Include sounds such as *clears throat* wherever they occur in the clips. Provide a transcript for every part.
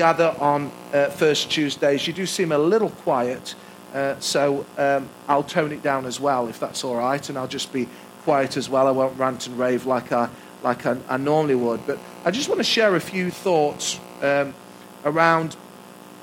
gather on uh, First Tuesdays. You do seem a little quiet, uh, so um, I'll tone it down as well, if that's all right, and I'll just be quiet as well. I won't rant and rave like I, like I, I normally would. But I just want to share a few thoughts um, around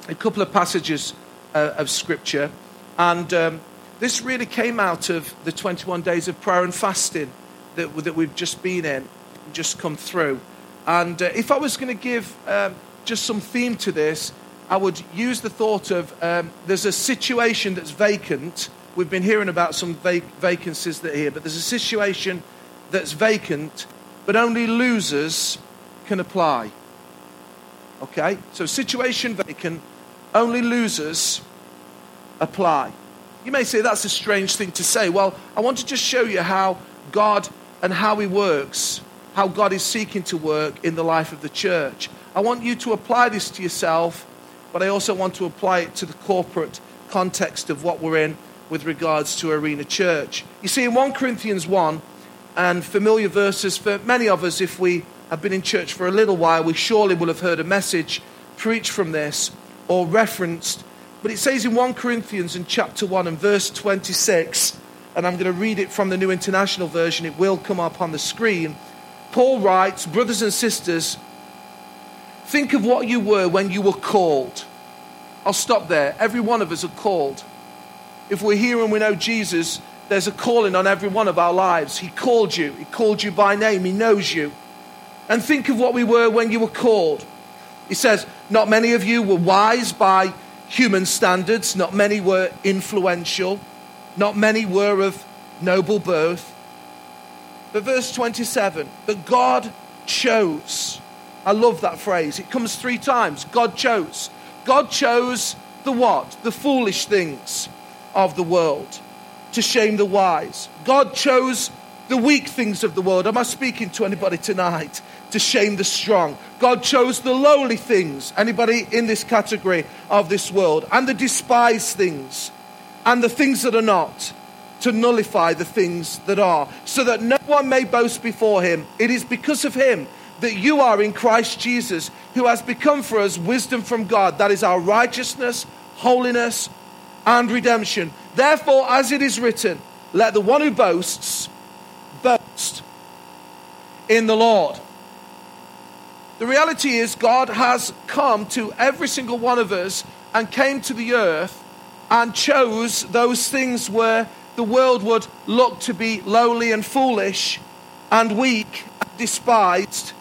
a couple of passages uh, of Scripture. And um, this really came out of the 21 days of prayer and fasting that, that we've just been in, just come through. And uh, if I was going to give um, just some theme to this, I would use the thought of um, there's a situation that's vacant. We've been hearing about some vac- vacancies that are here, but there's a situation that's vacant, but only losers can apply. Okay? So, situation vacant, only losers apply. You may say that's a strange thing to say. Well, I want to just show you how God and how He works, how God is seeking to work in the life of the church. I want you to apply this to yourself, but I also want to apply it to the corporate context of what we're in with regards to Arena Church. You see, in 1 Corinthians 1, and familiar verses for many of us, if we have been in church for a little while, we surely will have heard a message preached from this or referenced but it says in 1 Corinthians in chapter 1 and verse 26, and I'm going to read it from the New International Version, it will come up on the screen. Paul writes, Brothers and sisters, think of what you were when you were called. I'll stop there. Every one of us are called. If we're here and we know Jesus, there's a calling on every one of our lives. He called you, He called you by name, He knows you. And think of what we were when you were called. He says, Not many of you were wise by human standards. Not many were influential. Not many were of noble birth. But verse 27 But God chose. I love that phrase. It comes three times. God chose. God chose the what? The foolish things of the world to shame the wise. God chose the weak things of the world. Am I speaking to anybody tonight? To shame the strong. God chose the lowly things. Anybody in this category of this world? And the despised things. And the things that are not. To nullify the things that are. So that no one may boast before him. It is because of him that you are in Christ Jesus, who has become for us wisdom from God. That is our righteousness, holiness, and redemption. Therefore, as it is written, let the one who boasts boast in the Lord. The reality is, God has come to every single one of us and came to the earth and chose those things where the world would look to be lowly and foolish and weak and despised.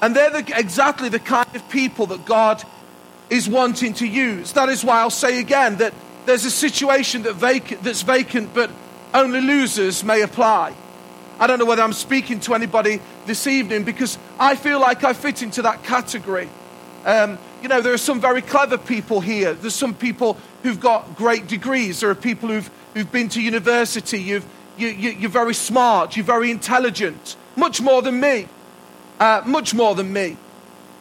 And they're the, exactly the kind of people that God is wanting to use. That is why I'll say again that there's a situation that vac- that's vacant, but only losers may apply. I don't know whether I'm speaking to anybody this evening because I feel like I fit into that category. Um, you know, there are some very clever people here. There's some people who've got great degrees. There are people who've, who've been to university. You've, you, you, you're very smart. You're very intelligent. Much more than me. Uh, much more than me.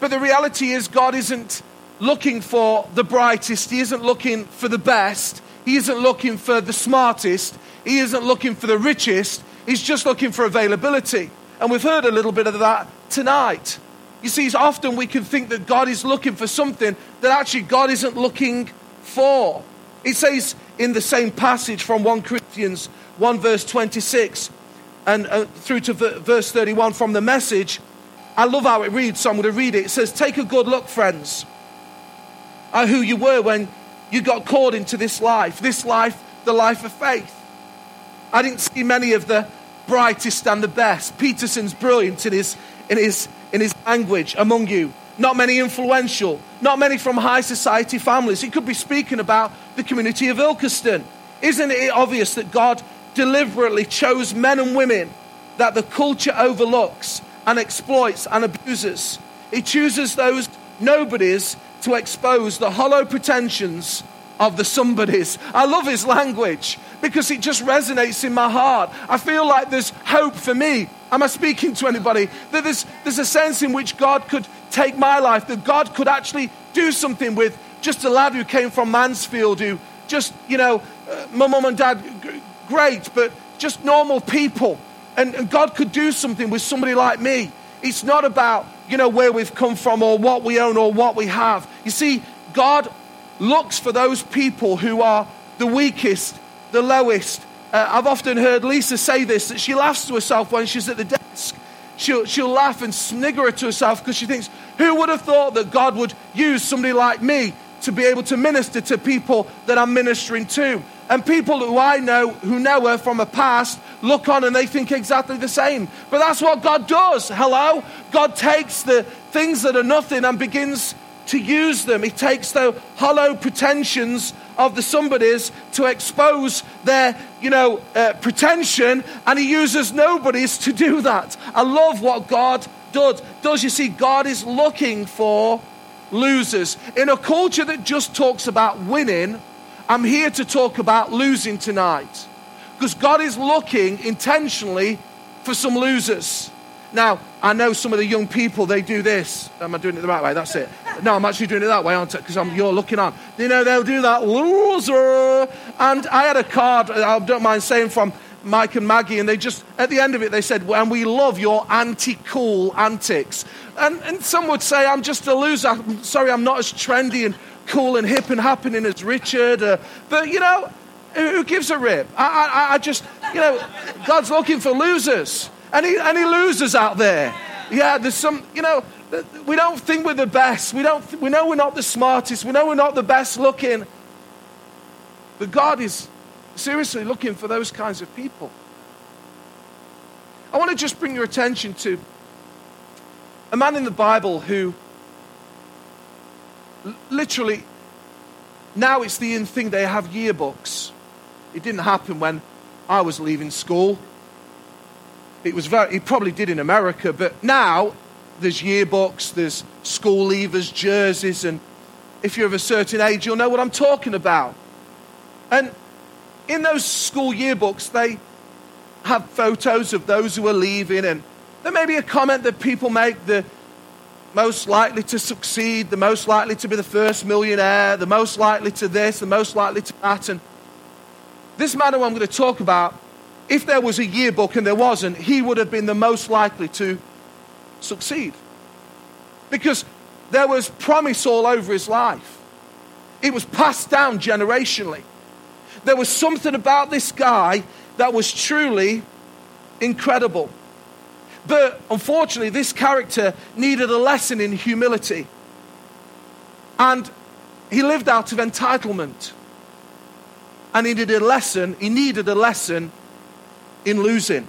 But the reality is, God isn't looking for the brightest. He isn't looking for the best. He isn't looking for the smartest. He isn't looking for the richest. He's just looking for availability. And we've heard a little bit of that tonight. You see, often we can think that God is looking for something that actually God isn't looking for. It says in the same passage from 1 Corinthians 1, verse 26, and uh, through to v- verse 31 from the message. I love how it reads, so I'm going to read it. It says, Take a good look, friends, at who you were when you got called into this life, this life, the life of faith. I didn't see many of the brightest and the best. Peterson's brilliant in his, in his, in his language among you. Not many influential, not many from high society families. He could be speaking about the community of Ilkeston. Isn't it obvious that God deliberately chose men and women that the culture overlooks and exploits and abuses? He chooses those nobodies to expose the hollow pretensions of the somebodies. I love his language because it just resonates in my heart. I feel like there's hope for me. Am I speaking to anybody? That there's, there's a sense in which God could take my life, that God could actually do something with just a lad who came from Mansfield, who just, you know, uh, my mum and dad, g- great, but just normal people. And, and God could do something with somebody like me. It's not about you know, where we've come from or what we own or what we have. You see, God looks for those people who are the weakest, the lowest. Uh, I've often heard Lisa say this that she laughs to herself when she's at the. She'll, she'll laugh and snigger to herself because she thinks, Who would have thought that God would use somebody like me to be able to minister to people that I'm ministering to? And people who I know, who know her from a past, look on and they think exactly the same. But that's what God does. Hello? God takes the things that are nothing and begins to use them. He takes the hollow pretensions of the somebodies to expose their, you know, uh, pretension, and he uses nobodies to do that. I love what God does. Does you see? God is looking for losers in a culture that just talks about winning. I'm here to talk about losing tonight because God is looking intentionally for some losers. Now, I know some of the young people, they do this. Am I doing it the right way? That's it. No, I'm actually doing it that way, aren't I? Because you're looking on. You know, they'll do that loser. And I had a card, I don't mind saying, from Mike and Maggie, and they just, at the end of it, they said, and we love your anti cool antics. And, and some would say, I'm just a loser. I'm sorry, I'm not as trendy and cool and hip and happening as Richard. Uh, but, you know, who gives a rip? I, I, I just, you know, God's looking for losers. Any, any losers out there? Yeah, there's some, you know, we don't think we're the best. We, don't, we know we're not the smartest. We know we're not the best looking. But God is seriously looking for those kinds of people. I want to just bring your attention to a man in the Bible who literally, now it's the in thing, they have yearbooks. It didn't happen when I was leaving school. It was very, it probably did in America, but now there's yearbooks, there's school leavers, jerseys, and if you're of a certain age, you'll know what I'm talking about. And in those school yearbooks, they have photos of those who are leaving, and there may be a comment that people make the most likely to succeed, the most likely to be the first millionaire, the most likely to this, the most likely to that. And this man who I'm going to talk about if there was a yearbook and there wasn't, he would have been the most likely to succeed. Because there was promise all over his life, it was passed down generationally. There was something about this guy that was truly incredible. But unfortunately, this character needed a lesson in humility. And he lived out of entitlement. And he needed a lesson, he needed a lesson in losing.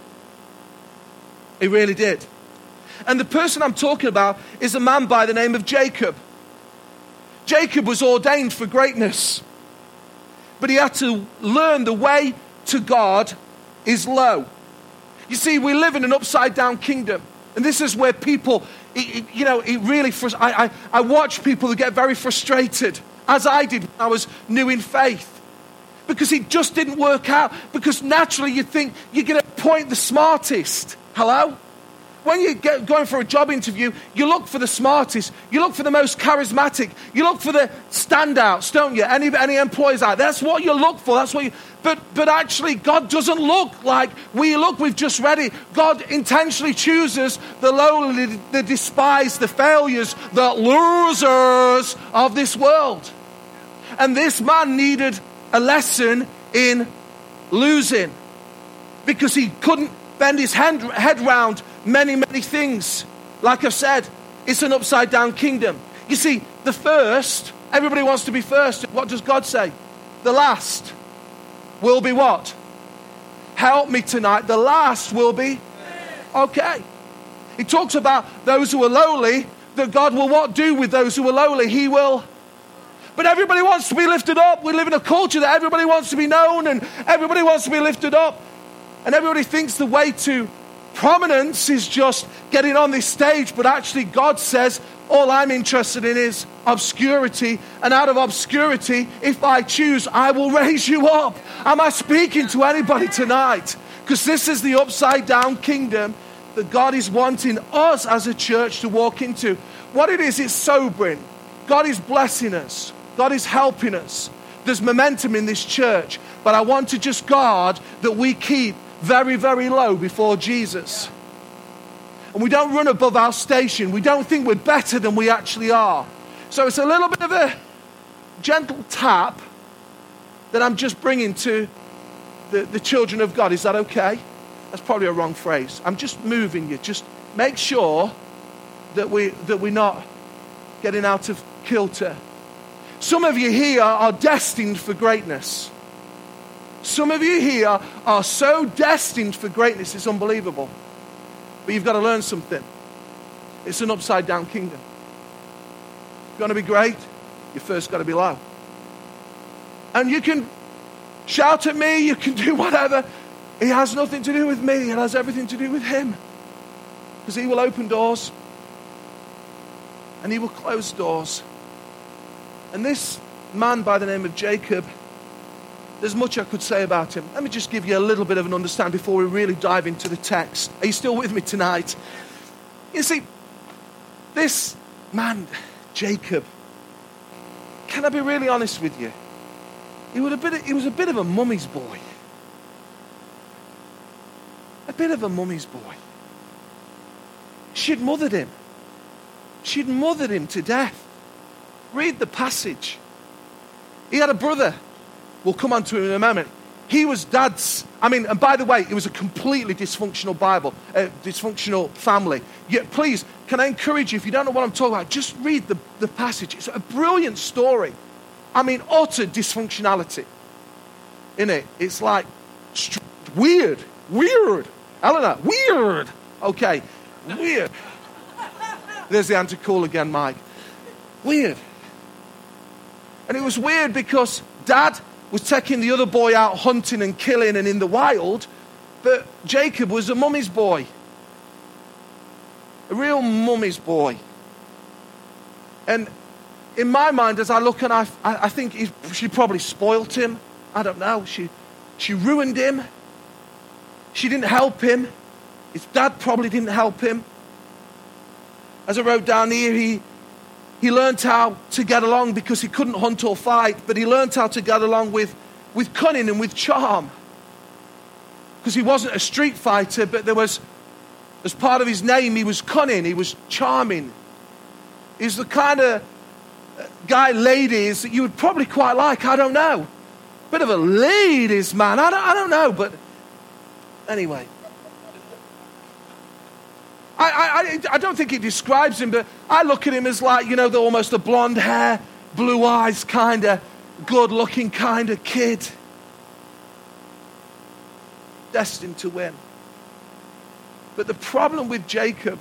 He really did. And the person I'm talking about is a man by the name of Jacob. Jacob was ordained for greatness, but he had to learn the way to God is low. You see, we live in an upside down kingdom, and this is where people, you know, it really, I, I, I watch people who get very frustrated, as I did when I was new in faith because it just didn't work out. Because naturally, you think you're going to point the smartest. Hello? When you're going for a job interview, you look for the smartest, you look for the most charismatic, you look for the standouts, don't you? Any, any employees out That's what you look for. That's what you. But, but actually, God doesn't look like we look. We've just read it. God intentionally chooses the lowly, the despised, the failures, the losers of this world. And this man needed a lesson in losing because he couldn't bend his hand, head round many, many things. Like I've said, it's an upside down kingdom. You see, the first, everybody wants to be first. What does God say? The last will be what? Help me tonight. The last will be okay. He talks about those who are lowly, that God will what do with those who are lowly? He will but everybody wants to be lifted up. We live in a culture that everybody wants to be known and everybody wants to be lifted up. And everybody thinks the way to prominence is just getting on this stage. But actually, God says, all I'm interested in is obscurity. And out of obscurity, if I choose, I will *laughs* raise you up. Am I speaking to anybody tonight? Because this is the upside down kingdom that God is wanting us as a church to walk into. What it is, it's sobering. God is blessing us. God is helping us. There's momentum in this church, but I want to just guard that we keep very, very low before Jesus. and we don't run above our station. We don't think we're better than we actually are. So it's a little bit of a gentle tap that I'm just bringing to the, the children of God. Is that okay? That's probably a wrong phrase. I'm just moving you. Just make sure that, we, that we're not getting out of kilter. Some of you here are destined for greatness. Some of you here are so destined for greatness, it's unbelievable. But you've got to learn something. It's an upside down kingdom. You want to be great? You first got to be low. And you can shout at me, you can *laughs* do whatever. It has nothing to do with me, it has everything to do with Him. Because He will open doors and He will close doors. And this man by the name of Jacob, there's much I could say about him. Let me just give you a little bit of an understanding before we really dive into the text. Are you still with me tonight? You see, this man, Jacob, can I be really honest with you? He was a bit, he was a bit of a mummy's boy. A bit of a mummy's boy. She'd mothered him. She'd mothered him to death. Read the passage. He had a brother. We'll come on to him in a moment. He was dad's. I mean, and by the way, it was a completely dysfunctional Bible, a dysfunctional family. Yet, please, can I encourage you, if you don't know what I'm talking about, just read the, the passage. It's a brilliant story. I mean, utter dysfunctionality in it. It's like weird, weird. Eleanor, weird. Okay, weird. There's the anti call again, Mike. Weird. And it was weird because dad was taking the other boy out hunting and killing and in the wild, but Jacob was a mummy's boy. A real mummy's boy. And in my mind, as I look and I, I think he, she probably spoilt him. I don't know. She, she ruined him. She didn't help him. His dad probably didn't help him. As I wrote down here, he, he learned how to get along because he couldn't hunt or fight, but he learned how to get along with, with cunning and with charm. Because he wasn't a street fighter, but there was, as part of his name, he was cunning, he was charming. He's the kind of uh, guy, ladies, that you would probably quite like. I don't know. Bit of a ladies' man. I don't, I don't know, but anyway. I, I, I don't think it describes him, but I look at him as like, you know, the, almost a blonde hair, blue eyes kind of, good looking kind of kid. Destined to win. But the problem with Jacob,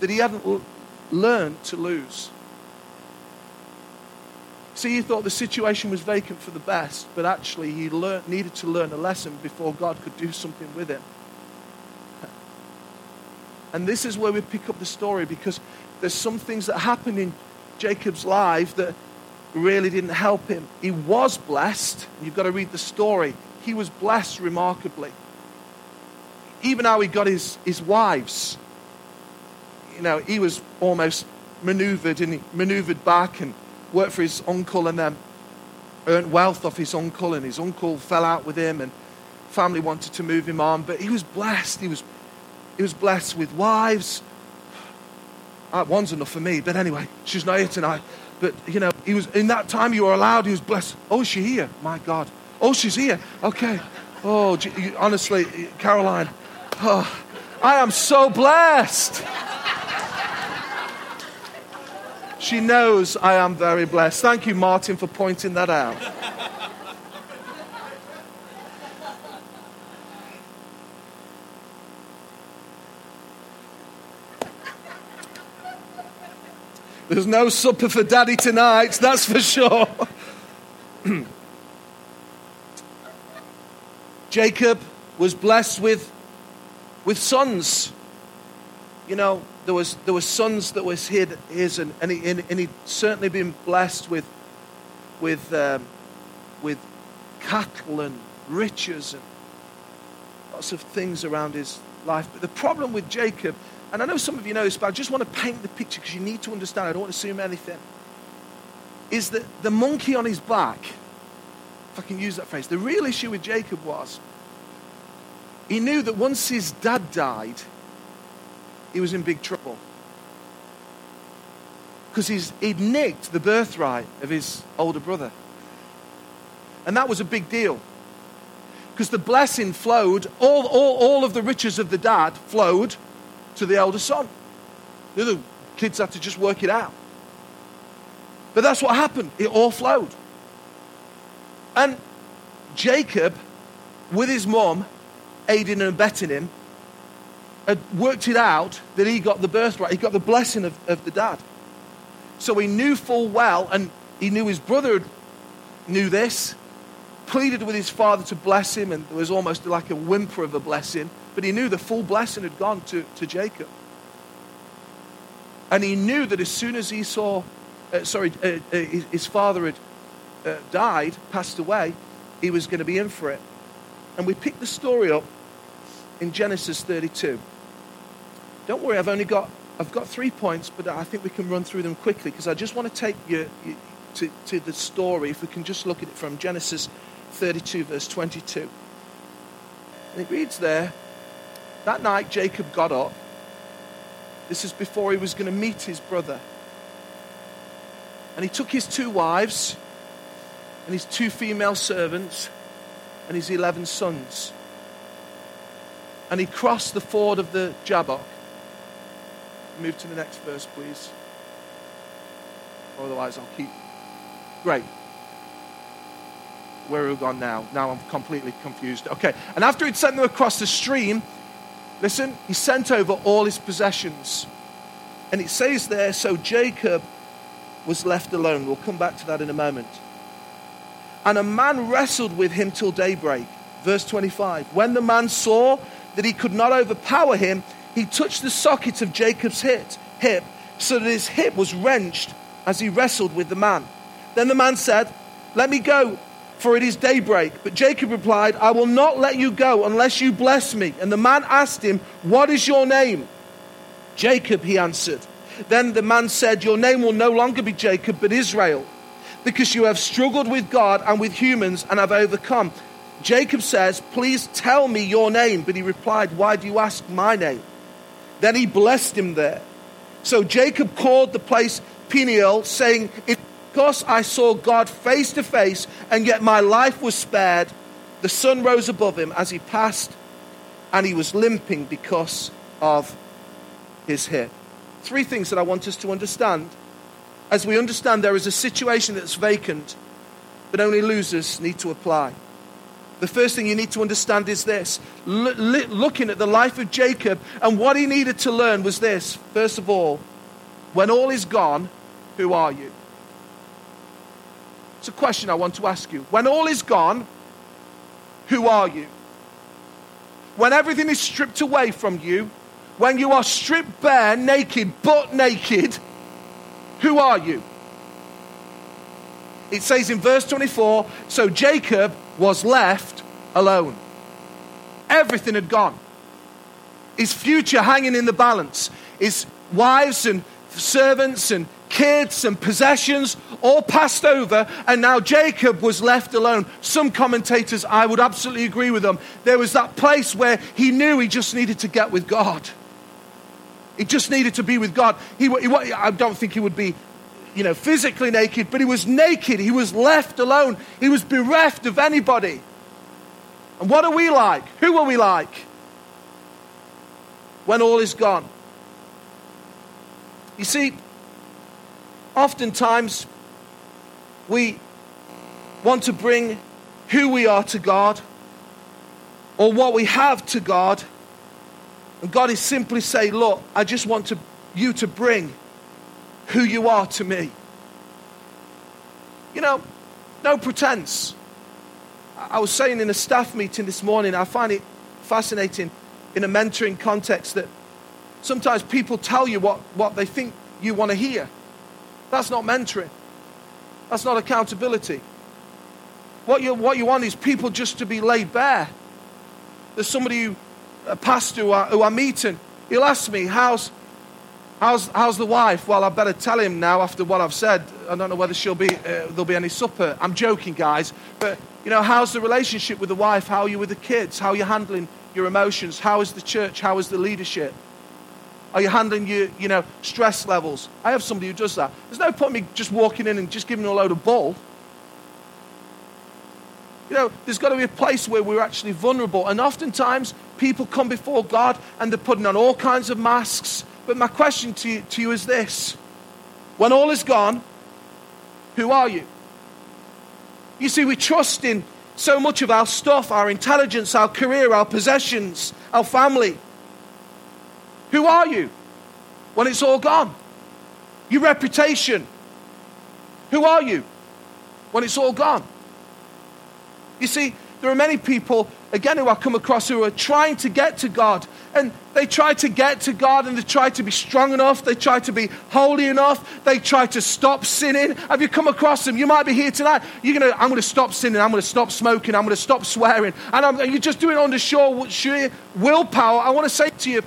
that he hadn't l- learned to lose. See, he thought the situation was vacant for the best, but actually he learned, needed to learn a lesson before God could do something with him. And this is where we pick up the story because there's some things that happened in Jacob's life that really didn't help him. He was blessed. You've got to read the story. He was blessed remarkably. Even how he got his, his wives. You know, he was almost maneuvered and he maneuvered back and worked for his uncle and then earned wealth off his uncle and his uncle fell out with him and family wanted to move him on. But he was blessed. He was he was blessed with wives. Uh, one's enough for me, but anyway, she's not here tonight. But you know, he was in that time you were allowed. He was blessed. Oh, is she here? My God. Oh, she's here. Okay. Oh, honestly, Caroline. Oh, I am so blessed. She knows I am very blessed. Thank you, Martin, for pointing that out. There's no supper for daddy tonight, that's for sure. *clears throat* Jacob was blessed with, with sons. You know, there was, there were sons that was his, and, and, he, and, and he'd certainly been blessed with, with, um, with cattle and riches and lots of things around his life. But the problem with Jacob and I know some of you know this, but I just want to paint the picture because you need to understand. I don't want to assume anything. Is that the monkey on his back, if I can use that phrase, the real issue with Jacob was he knew that once his dad died, he was in big trouble. Because he'd nicked the birthright of his older brother. And that was a big deal. Because the blessing flowed, all, all, all of the riches of the dad flowed to the elder son. The other kids had to just work it out. But that's what happened. It all flowed. And Jacob, with his mom, aiding and abetting him, had worked it out that he got the birthright. He got the blessing of, of the dad. So he knew full well, and he knew his brother knew this, pleaded with his father to bless him, and there was almost like a whimper of a blessing. But he knew the full blessing had gone to, to Jacob. And he knew that as soon as he saw, uh, sorry, uh, uh, his, father had uh, died, passed away, he was going to be in for it. And we pick the story up in Genesis 32. Don't worry, I've only got, I've got three points, but I think we can run through them quickly because I just want to take you, you to, to the story. If we can just look at it from Genesis 32, verse 22. And it reads there That night Jacob got up. This is before he was going to meet his brother. And he took his two wives and his two female servants and his 11 sons. And he crossed the ford of the Jabbok. Move to the next verse, please. Otherwise, I'll keep. Great. Where are we gone now? Now I'm completely confused. Okay. And after he'd sent them across the stream, listen, he sent over all his possessions. And it says there, so Jacob was left alone. We'll come back to that in a moment. And a man wrestled with him till daybreak. Verse 25. When the man saw that he could not overpower him, he touched the socket of Jacob's hip, so that his hip was wrenched as he wrestled with the man. Then the man said, Let me go, for it is daybreak. But Jacob replied, I will not let you go unless you bless me. And the man asked him, What is your name? Jacob, he answered. Then the man said, Your name will no longer be Jacob, but Israel, because you have struggled with God and with humans and have overcome. Jacob says, Please tell me your name. But he replied, Why do you ask my name? Then he blessed him there. So Jacob called the place Peniel, saying, Because I saw God face to face, and yet my life was spared. The sun rose above him as he passed, and he was limping because of his hip. Three things that I want us to understand. As we understand there is a situation that's vacant, but only losers need to apply. The first thing you need to understand is this L- looking at the life of Jacob, and what he needed to learn was this. First of all, when all is gone, who are you? It's a question I want to ask you. When all is gone, who are you? When everything is stripped away from you, when you are stripped bare, naked, but naked, who are you? It says in verse 24 so Jacob was left alone. Everything had gone. His future hanging in the balance. His wives and servants and kids and possessions all passed over, and now Jacob was left alone. Some commentators, I would absolutely agree with them. There was that place where he knew he just needed to get with God. He just needed to be with God. He, he, I don't think he would be you know, physically naked, but he was naked. He was left alone. He was bereft of anybody. And what are we like? Who are we like when all is gone? You see, oftentimes we want to bring who we are to God or what we have to God. And God is simply saying, Look, I just want to, you to bring who you are to me. You know, no pretense. I was saying in a staff meeting this morning, I find it fascinating in a mentoring context that sometimes people tell you what, what they think you want to hear. That's not mentoring, that's not accountability. What you, what you want is people just to be laid bare. There's somebody, who, a pastor who I, who I he'll ask me, How's, How's, how's the wife? Well, I better tell him now after what I've said. I don't know whether she'll be, uh, there'll be any supper. I'm joking, guys. But, you know, how's the relationship with the wife? How are you with the kids? How are you handling your emotions? How is the church? How is the leadership? Are you handling your, you know, stress levels? I have somebody who does that. There's no point in me just walking in and just giving a load of bull. You know, there's got to be a place where we're actually vulnerable. And oftentimes, people come before God and they're putting on all kinds of masks. But my question to you, to you is this When all is gone, who are you? You see, we trust in so much of our stuff, our intelligence, our career, our possessions, our family. Who are you when it's all gone? Your reputation. Who are you when it's all gone? You see, there are many people, again, who I come across who are trying to get to God. And they try to get to God and they try to be strong enough. They try to be holy enough. They try to stop sinning. Have you come across them? You might be here tonight. You're going to, I'm going to stop sinning. I'm going to stop smoking. I'm going to stop swearing. And, I'm, you're just doing it under sheer willpower. I want to say to you,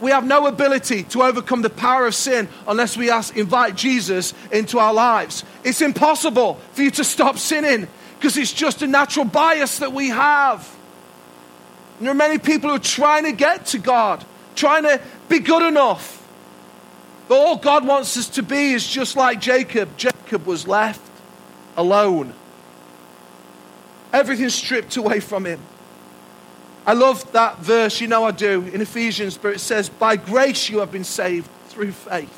we have no ability to overcome the power of sin unless we ask, invite Jesus into our lives. It's impossible for you to stop sinning because it's just a natural bias that we have. And there are many people who are trying to get to God, trying to be good enough. But all God wants us to be is just like Jacob. Jacob was left alone, everything stripped away from him. I love that verse, you know I do, in Ephesians, but it says, By grace you have been saved through faith.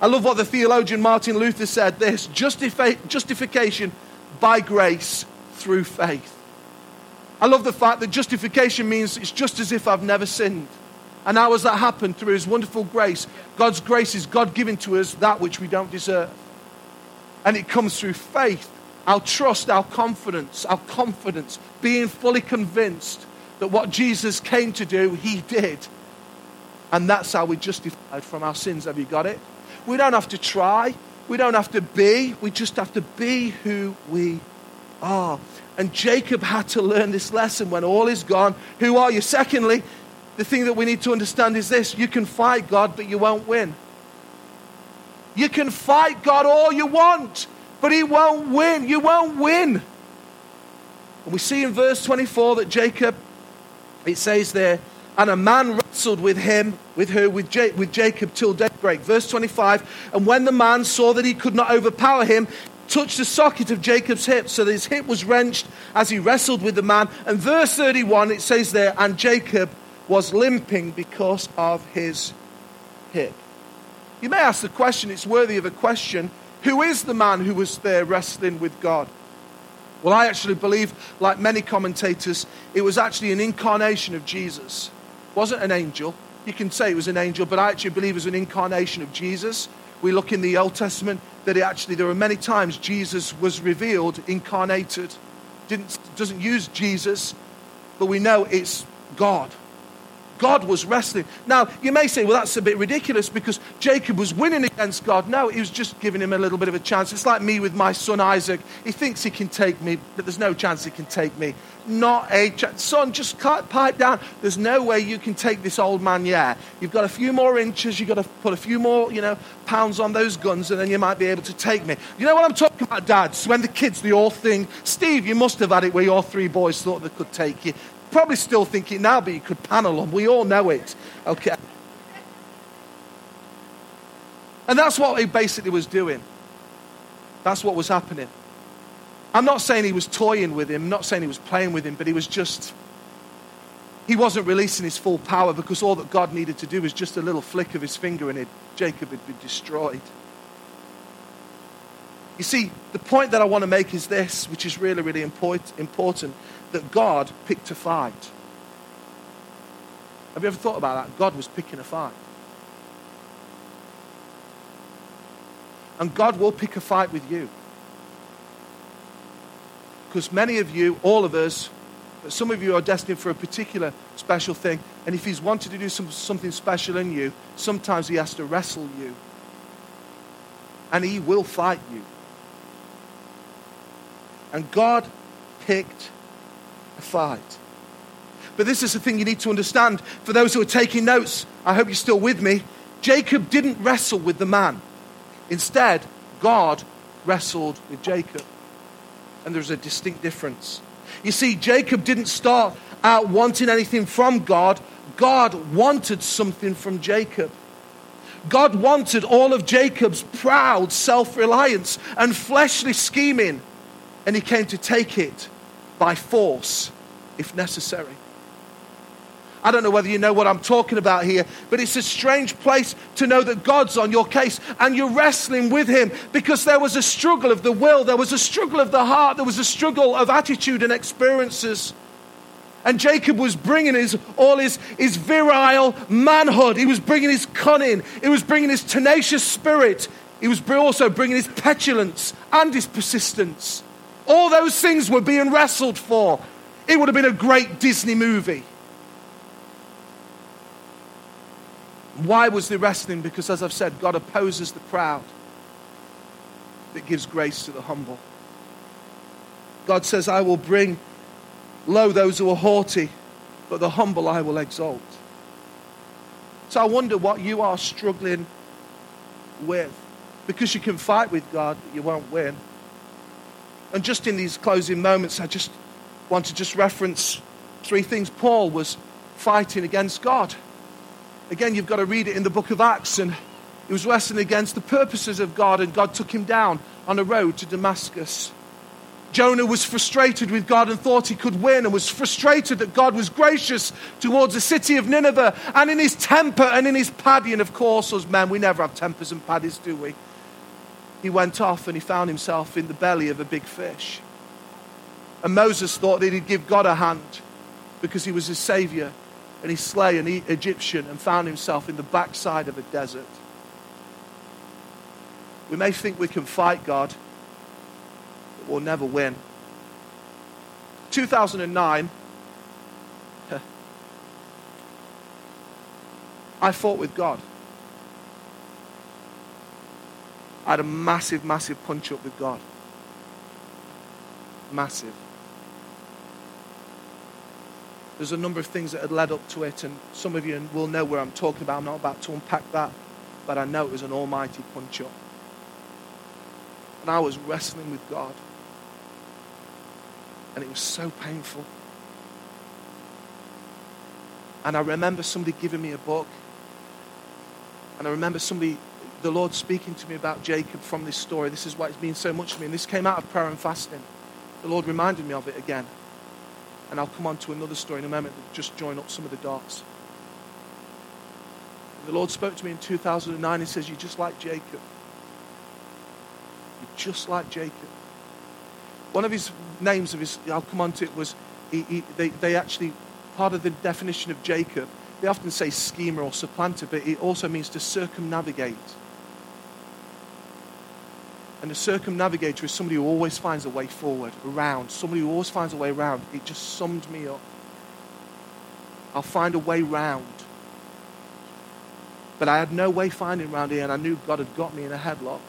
I love what the theologian Martin Luther said this justification by grace through faith. I love the fact that justification means it's just as if I've never sinned. And how has that happened? Through His wonderful grace. God's grace is God giving to us that which we don't deserve. And it comes through faith, our trust, our confidence, our confidence, being fully convinced that what Jesus came to do, He did. And that's how we're justified from our sins. Have you got it? We don't have to try. We don't have to be, we just have to be who we are. And Jacob had to learn this lesson when all is gone. Who are you? Secondly, the thing that we need to understand is this you can fight God, but you won't win. You can fight God all you want, but He won't win. You won't win. And we see in verse 24 that Jacob, it says there, and a man wrestled with him, with her, with, J- with Jacob till daybreak. Verse 25. And when the man saw that he could not overpower him, touched the socket of Jacob's hip, so that his hip was wrenched as he wrestled with the man. And verse 31, it says there, and Jacob was limping because of his hip. You may ask the question, it's worthy of a question who is the man who was there wrestling with God? Well, I actually believe, like many commentators, it was actually an incarnation of Jesus wasn't an angel. You can say it was an angel, but I actually believe it was an incarnation of Jesus. We look in the Old Testament that it actually there are many times Jesus was revealed, incarnated. Didn't, doesn't use Jesus, but we know it's God. God was wrestling. Now, you may say, well, that's a bit ridiculous because Jacob was winning against God. No, he was just giving him a little bit of a chance. It's like me with my son Isaac. He thinks he can take me, but there's no chance he can take me. Not a chance. Son, just pipe down. There's no way you can take this old man yet. You've got a few more inches. You've got to put a few more, you know, pounds on those guns, and then you might be able to take me. You know what I'm talking about, dads? When the kids, they all think, Steve, you must have had it where your three boys thought they could take you probably still thinking now, but you could panel them. We all know it. Okay. And that's what he basically was doing. That's what was happening. I'm not saying he was toying with him, I'm not saying he was playing with him, but he was just, he wasn't releasing his full power because all that God needed to do was just a little flick of his finger and it, Jacob had been destroyed. You see, the point that I want to make is this, which is really, really important that God picked a fight. Have you ever thought about that? God was picking a fight. And God will pick a fight with you. Because many of you, all of us, but some of you are destined for a particular special thing. And if He's wanted to do some, something special in you, sometimes He has to wrestle you. And He will fight you. And God picked fight. But this is the thing you need to understand for those who are taking notes. I hope you're still with me. Jacob didn't wrestle with the man. Instead, God wrestled with Jacob. And there's a distinct difference. You see, Jacob didn't start out wanting anything from God. God wanted something from Jacob. God wanted all of Jacob's proud self reliance and fleshly scheming, and he came to take it by force if necessary. I don't know whether you know what I'm talking about here, but it's a strange place to know that God's on your case and you're wrestling with Him because there was a struggle of the will, there was a struggle of the heart, there was a struggle of attitude and experiences. And Jacob was bringing his, all his, his virile manhood. He was bringing his cunning. He was bringing his tenacious spirit. He was also bringing his petulance and his persistence. All those things were being wrestled for. It would have been a great Disney movie. Why was the wrestling? Because, as I've said, God opposes the proud, but gives grace to the humble. God says, I will bring low those who are haughty, but the humble I will exalt. So I wonder what you are struggling with. Because you can fight with God, but you won't win. And just in these closing moments, I just want to just reference three things. Paul was fighting against God. Again, you've got to read it in the book of Acts, and he was wrestling against the purposes of God, and God took him down on a road to Damascus. Jonah was frustrated with God and thought he could win, and was frustrated that God was gracious towards the city of Nineveh. And in his temper and in his paddy, and of course, us men, we never have tempers and paddies, do we? He went off and he found himself in the belly of a big fish. And Moses thought that he'd give God a hand because he was his savior and he slay an Egyptian and found himself in the backside of a desert. We may think we can fight God, but we'll never win. 2009, *laughs* I fought with God. I had a massive, massive punch up with God. Massive. There's a number of things that had led up to it, and some of you will know where I'm talking about. I'm not about to unpack that, but I know it was an almighty punch up. And I was wrestling with God. And it was so painful. And I remember somebody giving me a book. And I remember somebody, the Lord speaking to me about Jacob from this story. This is why it's means so much to me. And this came out of prayer and fasting. The Lord reminded me of it again. And I'll come on to another story in a moment that just join up some of the dots. The Lord spoke to me in 2009. He says, You're just like Jacob. You're just like Jacob. One of his names of his, I'll come on to it, was he, he, they, they actually, part of the definition of Jacob, they often say schemer or supplanter, but it also means to circumnavigate. And a circumnavigator is somebody who always finds a way forward, around. Somebody who always finds a way around. It just summed me up. I'll find a way round. But I had no way finding around here, and I knew God had got me in a headlock.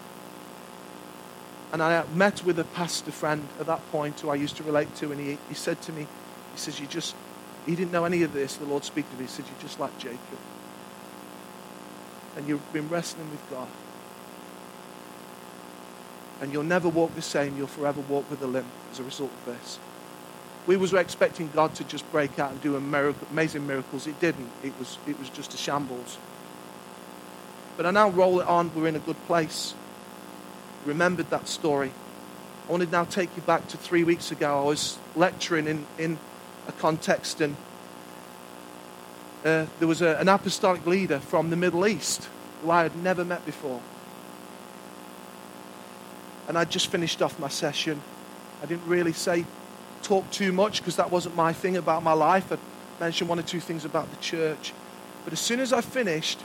And I met with a pastor friend at that point who I used to relate to, and he, he said to me, he says, you just, he didn't know any of this. The Lord speak to me. He said, you're just like Jacob. And you've been wrestling with God and you'll never walk the same. You'll forever walk with a limp as a result of this. We was expecting God to just break out and do miracle, amazing miracles. It didn't. It was, it was just a shambles. But I now roll it on. We're in a good place. Remembered that story. I want to now take you back to three weeks ago. I was lecturing in, in a context, and uh, there was a, an apostolic leader from the Middle East who I had never met before. And I just finished off my session. I didn't really say, talk too much because that wasn't my thing about my life. I mentioned one or two things about the church. But as soon as I finished,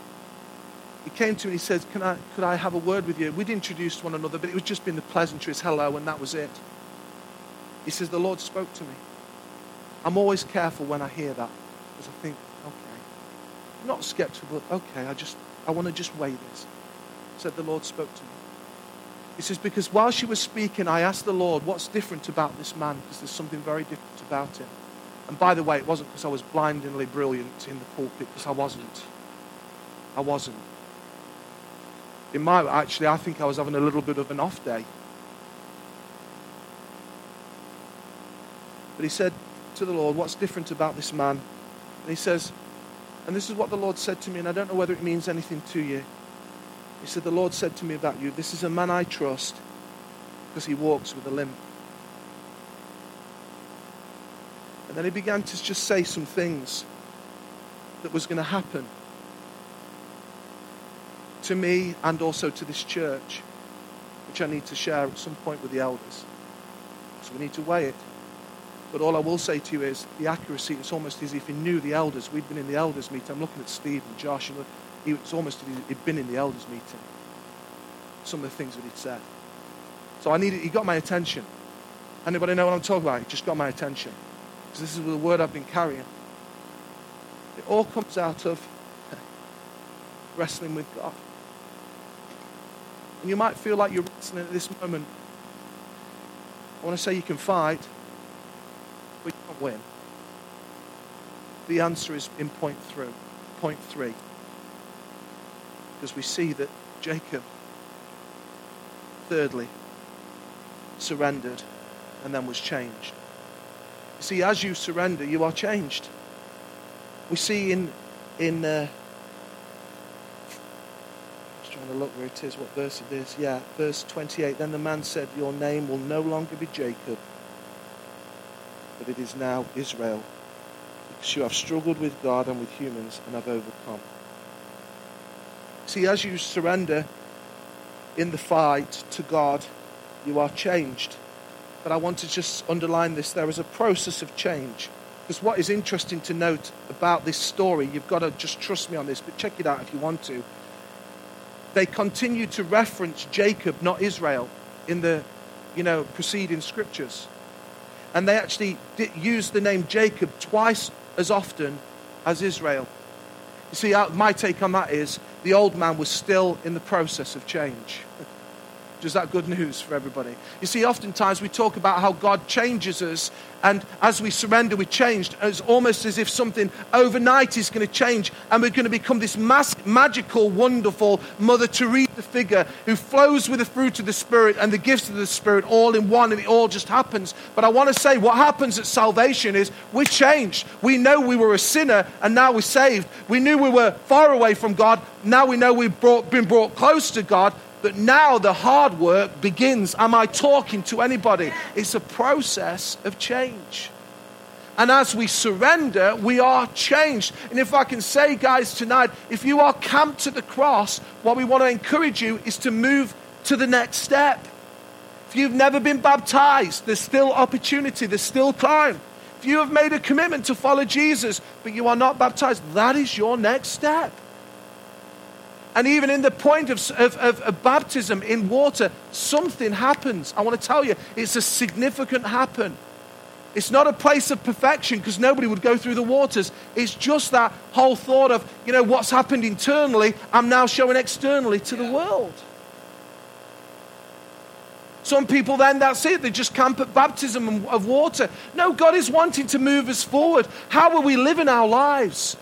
he came to me and he said, Can I, Could I have a word with you? We'd introduced one another, but it was just been the pleasantries, hello, and that was it. He says, The Lord spoke to me. I'm always careful when I hear that because I think, okay, I'm not skeptical, okay, I just, I want to just weigh this. He said, The Lord spoke to me. He says, Because while she was speaking, I asked the Lord, What's different about this man? Because there's something very different about him. And by the way, it wasn't because I was blindingly brilliant in the pulpit, because I wasn't. I wasn't. In my, actually, I think I was having a little bit of an off day. But he said to the Lord, What's different about this man? And he says, And this is what the Lord said to me, and I don't know whether it means anything to you. He said, The Lord said to me about you, This is a man I trust because he walks with a limp. And then he began to just say some things that was going to happen to me and also to this church, which I need to share at some point with the elders. So we need to weigh it. But all I will say to you is the accuracy, it's almost as if he knew the elders. We'd been in the elders meeting. I'm looking at Steve and Josh, and it's almost he'd been in the elders meeting. Some of the things that he'd said. So I needed, he got my attention. Anybody know what I'm talking about? He just got my attention. Because this is the word I've been carrying. It all comes out of *laughs* wrestling with God. And you might feel like you're wrestling at this moment. I want to say you can fight, but you can't win. The answer is in point through, point three. Because we see that Jacob, thirdly, surrendered and then was changed. You see, as you surrender, you are changed. We see in, in uh, just trying to look where it is, what verse it is. Yeah, verse 28. Then the man said, Your name will no longer be Jacob, but it is now Israel, because you have struggled with God and with humans and have overcome. See, as you surrender in the fight to God, you are changed. But I want to just underline this there is a process of change. Because what is interesting to note about this story, you've got to just trust me on this, but check it out if you want to. They continue to reference Jacob, not Israel, in the you know preceding scriptures. And they actually use the name Jacob twice as often as Israel. You see, uh, my take on that is the old man was still in the process of change. Is that good news for everybody? You see, oftentimes we talk about how God changes us, and as we surrender, we change. It's almost as if something overnight is going to change, and we're going to become this mass, magical, wonderful Mother Teresa figure who flows with the fruit of the Spirit and the gifts of the Spirit all in one, and it all just happens. But I want to say what happens at salvation is we're changed. We know we were a sinner, and now we're saved. We knew we were far away from God, now we know we've brought, been brought close to God. But now the hard work begins. Am I talking to anybody? It's a process of change. And as we surrender, we are changed. And if I can say, guys, tonight, if you are camped at the cross, what we want to encourage you is to move to the next step. If you've never been baptized, there's still opportunity, there's still time. If you have made a commitment to follow Jesus, but you are not baptized, that is your next step. And even in the point of, of, of, baptism in water, something happens. I want to tell you, it's a significant happen. It's not a place of perfection because nobody would go through the waters. It's just that whole thought of, you know, what's happened internally, I'm now showing externally to the world. Some people then, that's it, they just camp at baptism of water. No, God is wanting to move us forward. How are we living our lives?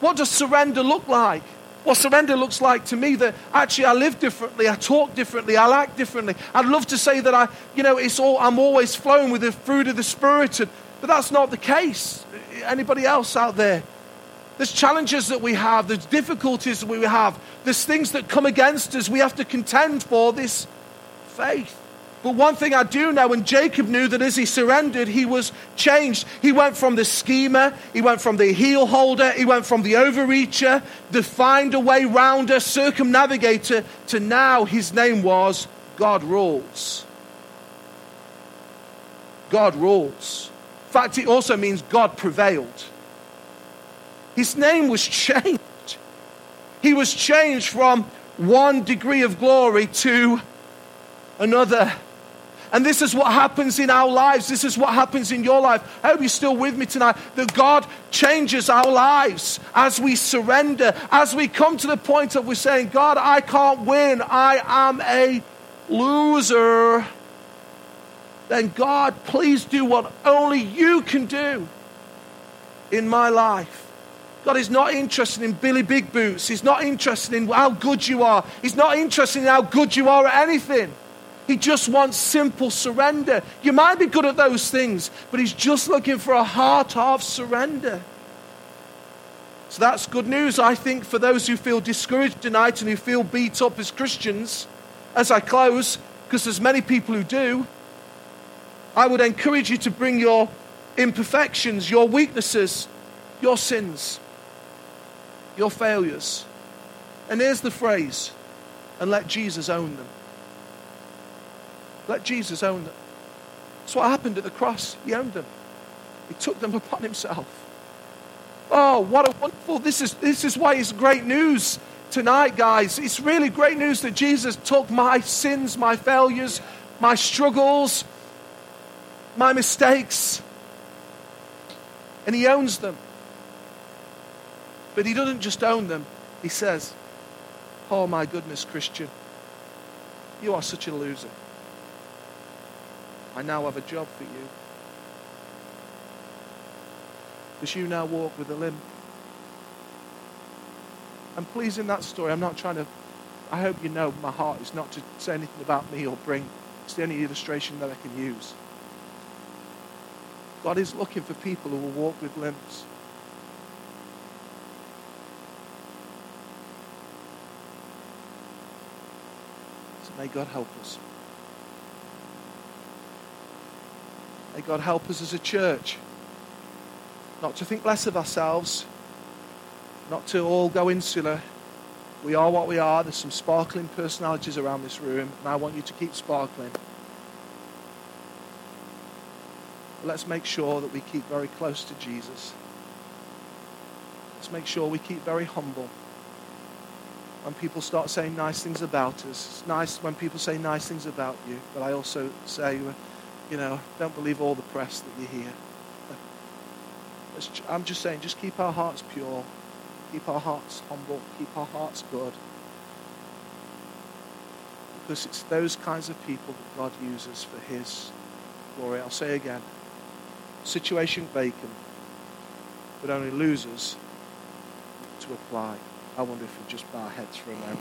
What does surrender look like? What surrender looks like to me that actually I live differently, I talk differently, I act differently. I'd love to say that I, you know, it's all, I'm always flowing with the fruit of the Spirit, and, but that's not the case. Anybody else out there? There's challenges that we have, there's difficulties that we have, there's things that come against us. We have to contend for this faith. But one thing I do know, and Jacob knew that as he surrendered, he was changed. He went from the schemer, he went from the heel holder, he went from the overreacher, the find a way rounder, circumnavigator, to now his name was God rules. God rules. In fact, it also means God prevailed. His name was changed. He was changed from one degree of glory to another. And this is what happens in our lives. This is what happens in your life. I hope you're still with me tonight. That God changes our lives as we surrender, as we come to the point of we're saying, God, I can't win. I am a loser. Then, God, please do what only you can do in my life. God is not interested in Billy Big Boots. He's not interested in how good you are. He's not interested in how good you are at anything. He just wants simple surrender. You might be good at those things, but he's just looking for a heart of surrender. So that's good news, I think, for those who feel discouraged tonight and who feel beat up as Christians. As I close, because there's many people who do, I would encourage you to bring your imperfections, your weaknesses, your sins, your failures. And here's the phrase and let Jesus own them. Let Jesus own them. That's what happened at the cross. He owned them, He took them *laughs* upon Himself. Oh, what a wonderful, this is, this is why it's great news tonight, guys. It's really great news that Jesus took my sins, my failures, my struggles, my mistakes, and He owns them. But He doesn't just own them, He says, Oh, my goodness, Kristian, you are such a loser. I now have a job for you. Because you now walk with a limp. And please, in that story, I'm not trying to, I hope you know my heart is not to say anything about me or bring, it's the only illustration that I can use. God is looking for people who will walk with limps. So may God help us. May God help us as a church not to think less of ourselves, not to all go insular. We are what we are. There's some sparkling personalities around this room, and I want you to keep sparkling. But let's make sure that we keep very close to Jesus. Let's make sure we keep very humble. When people start saying nice things about us, it's nice when people say nice things about you, but I also say, you know, don't believe all the press that you hear. I'm just saying, just keep our hearts pure, keep our hearts humble, keep our hearts good. Because it's those kinds of people that God uses for His glory. I'll say again situation vacant, but only losers to apply. I wonder if we just bow our heads for a moment.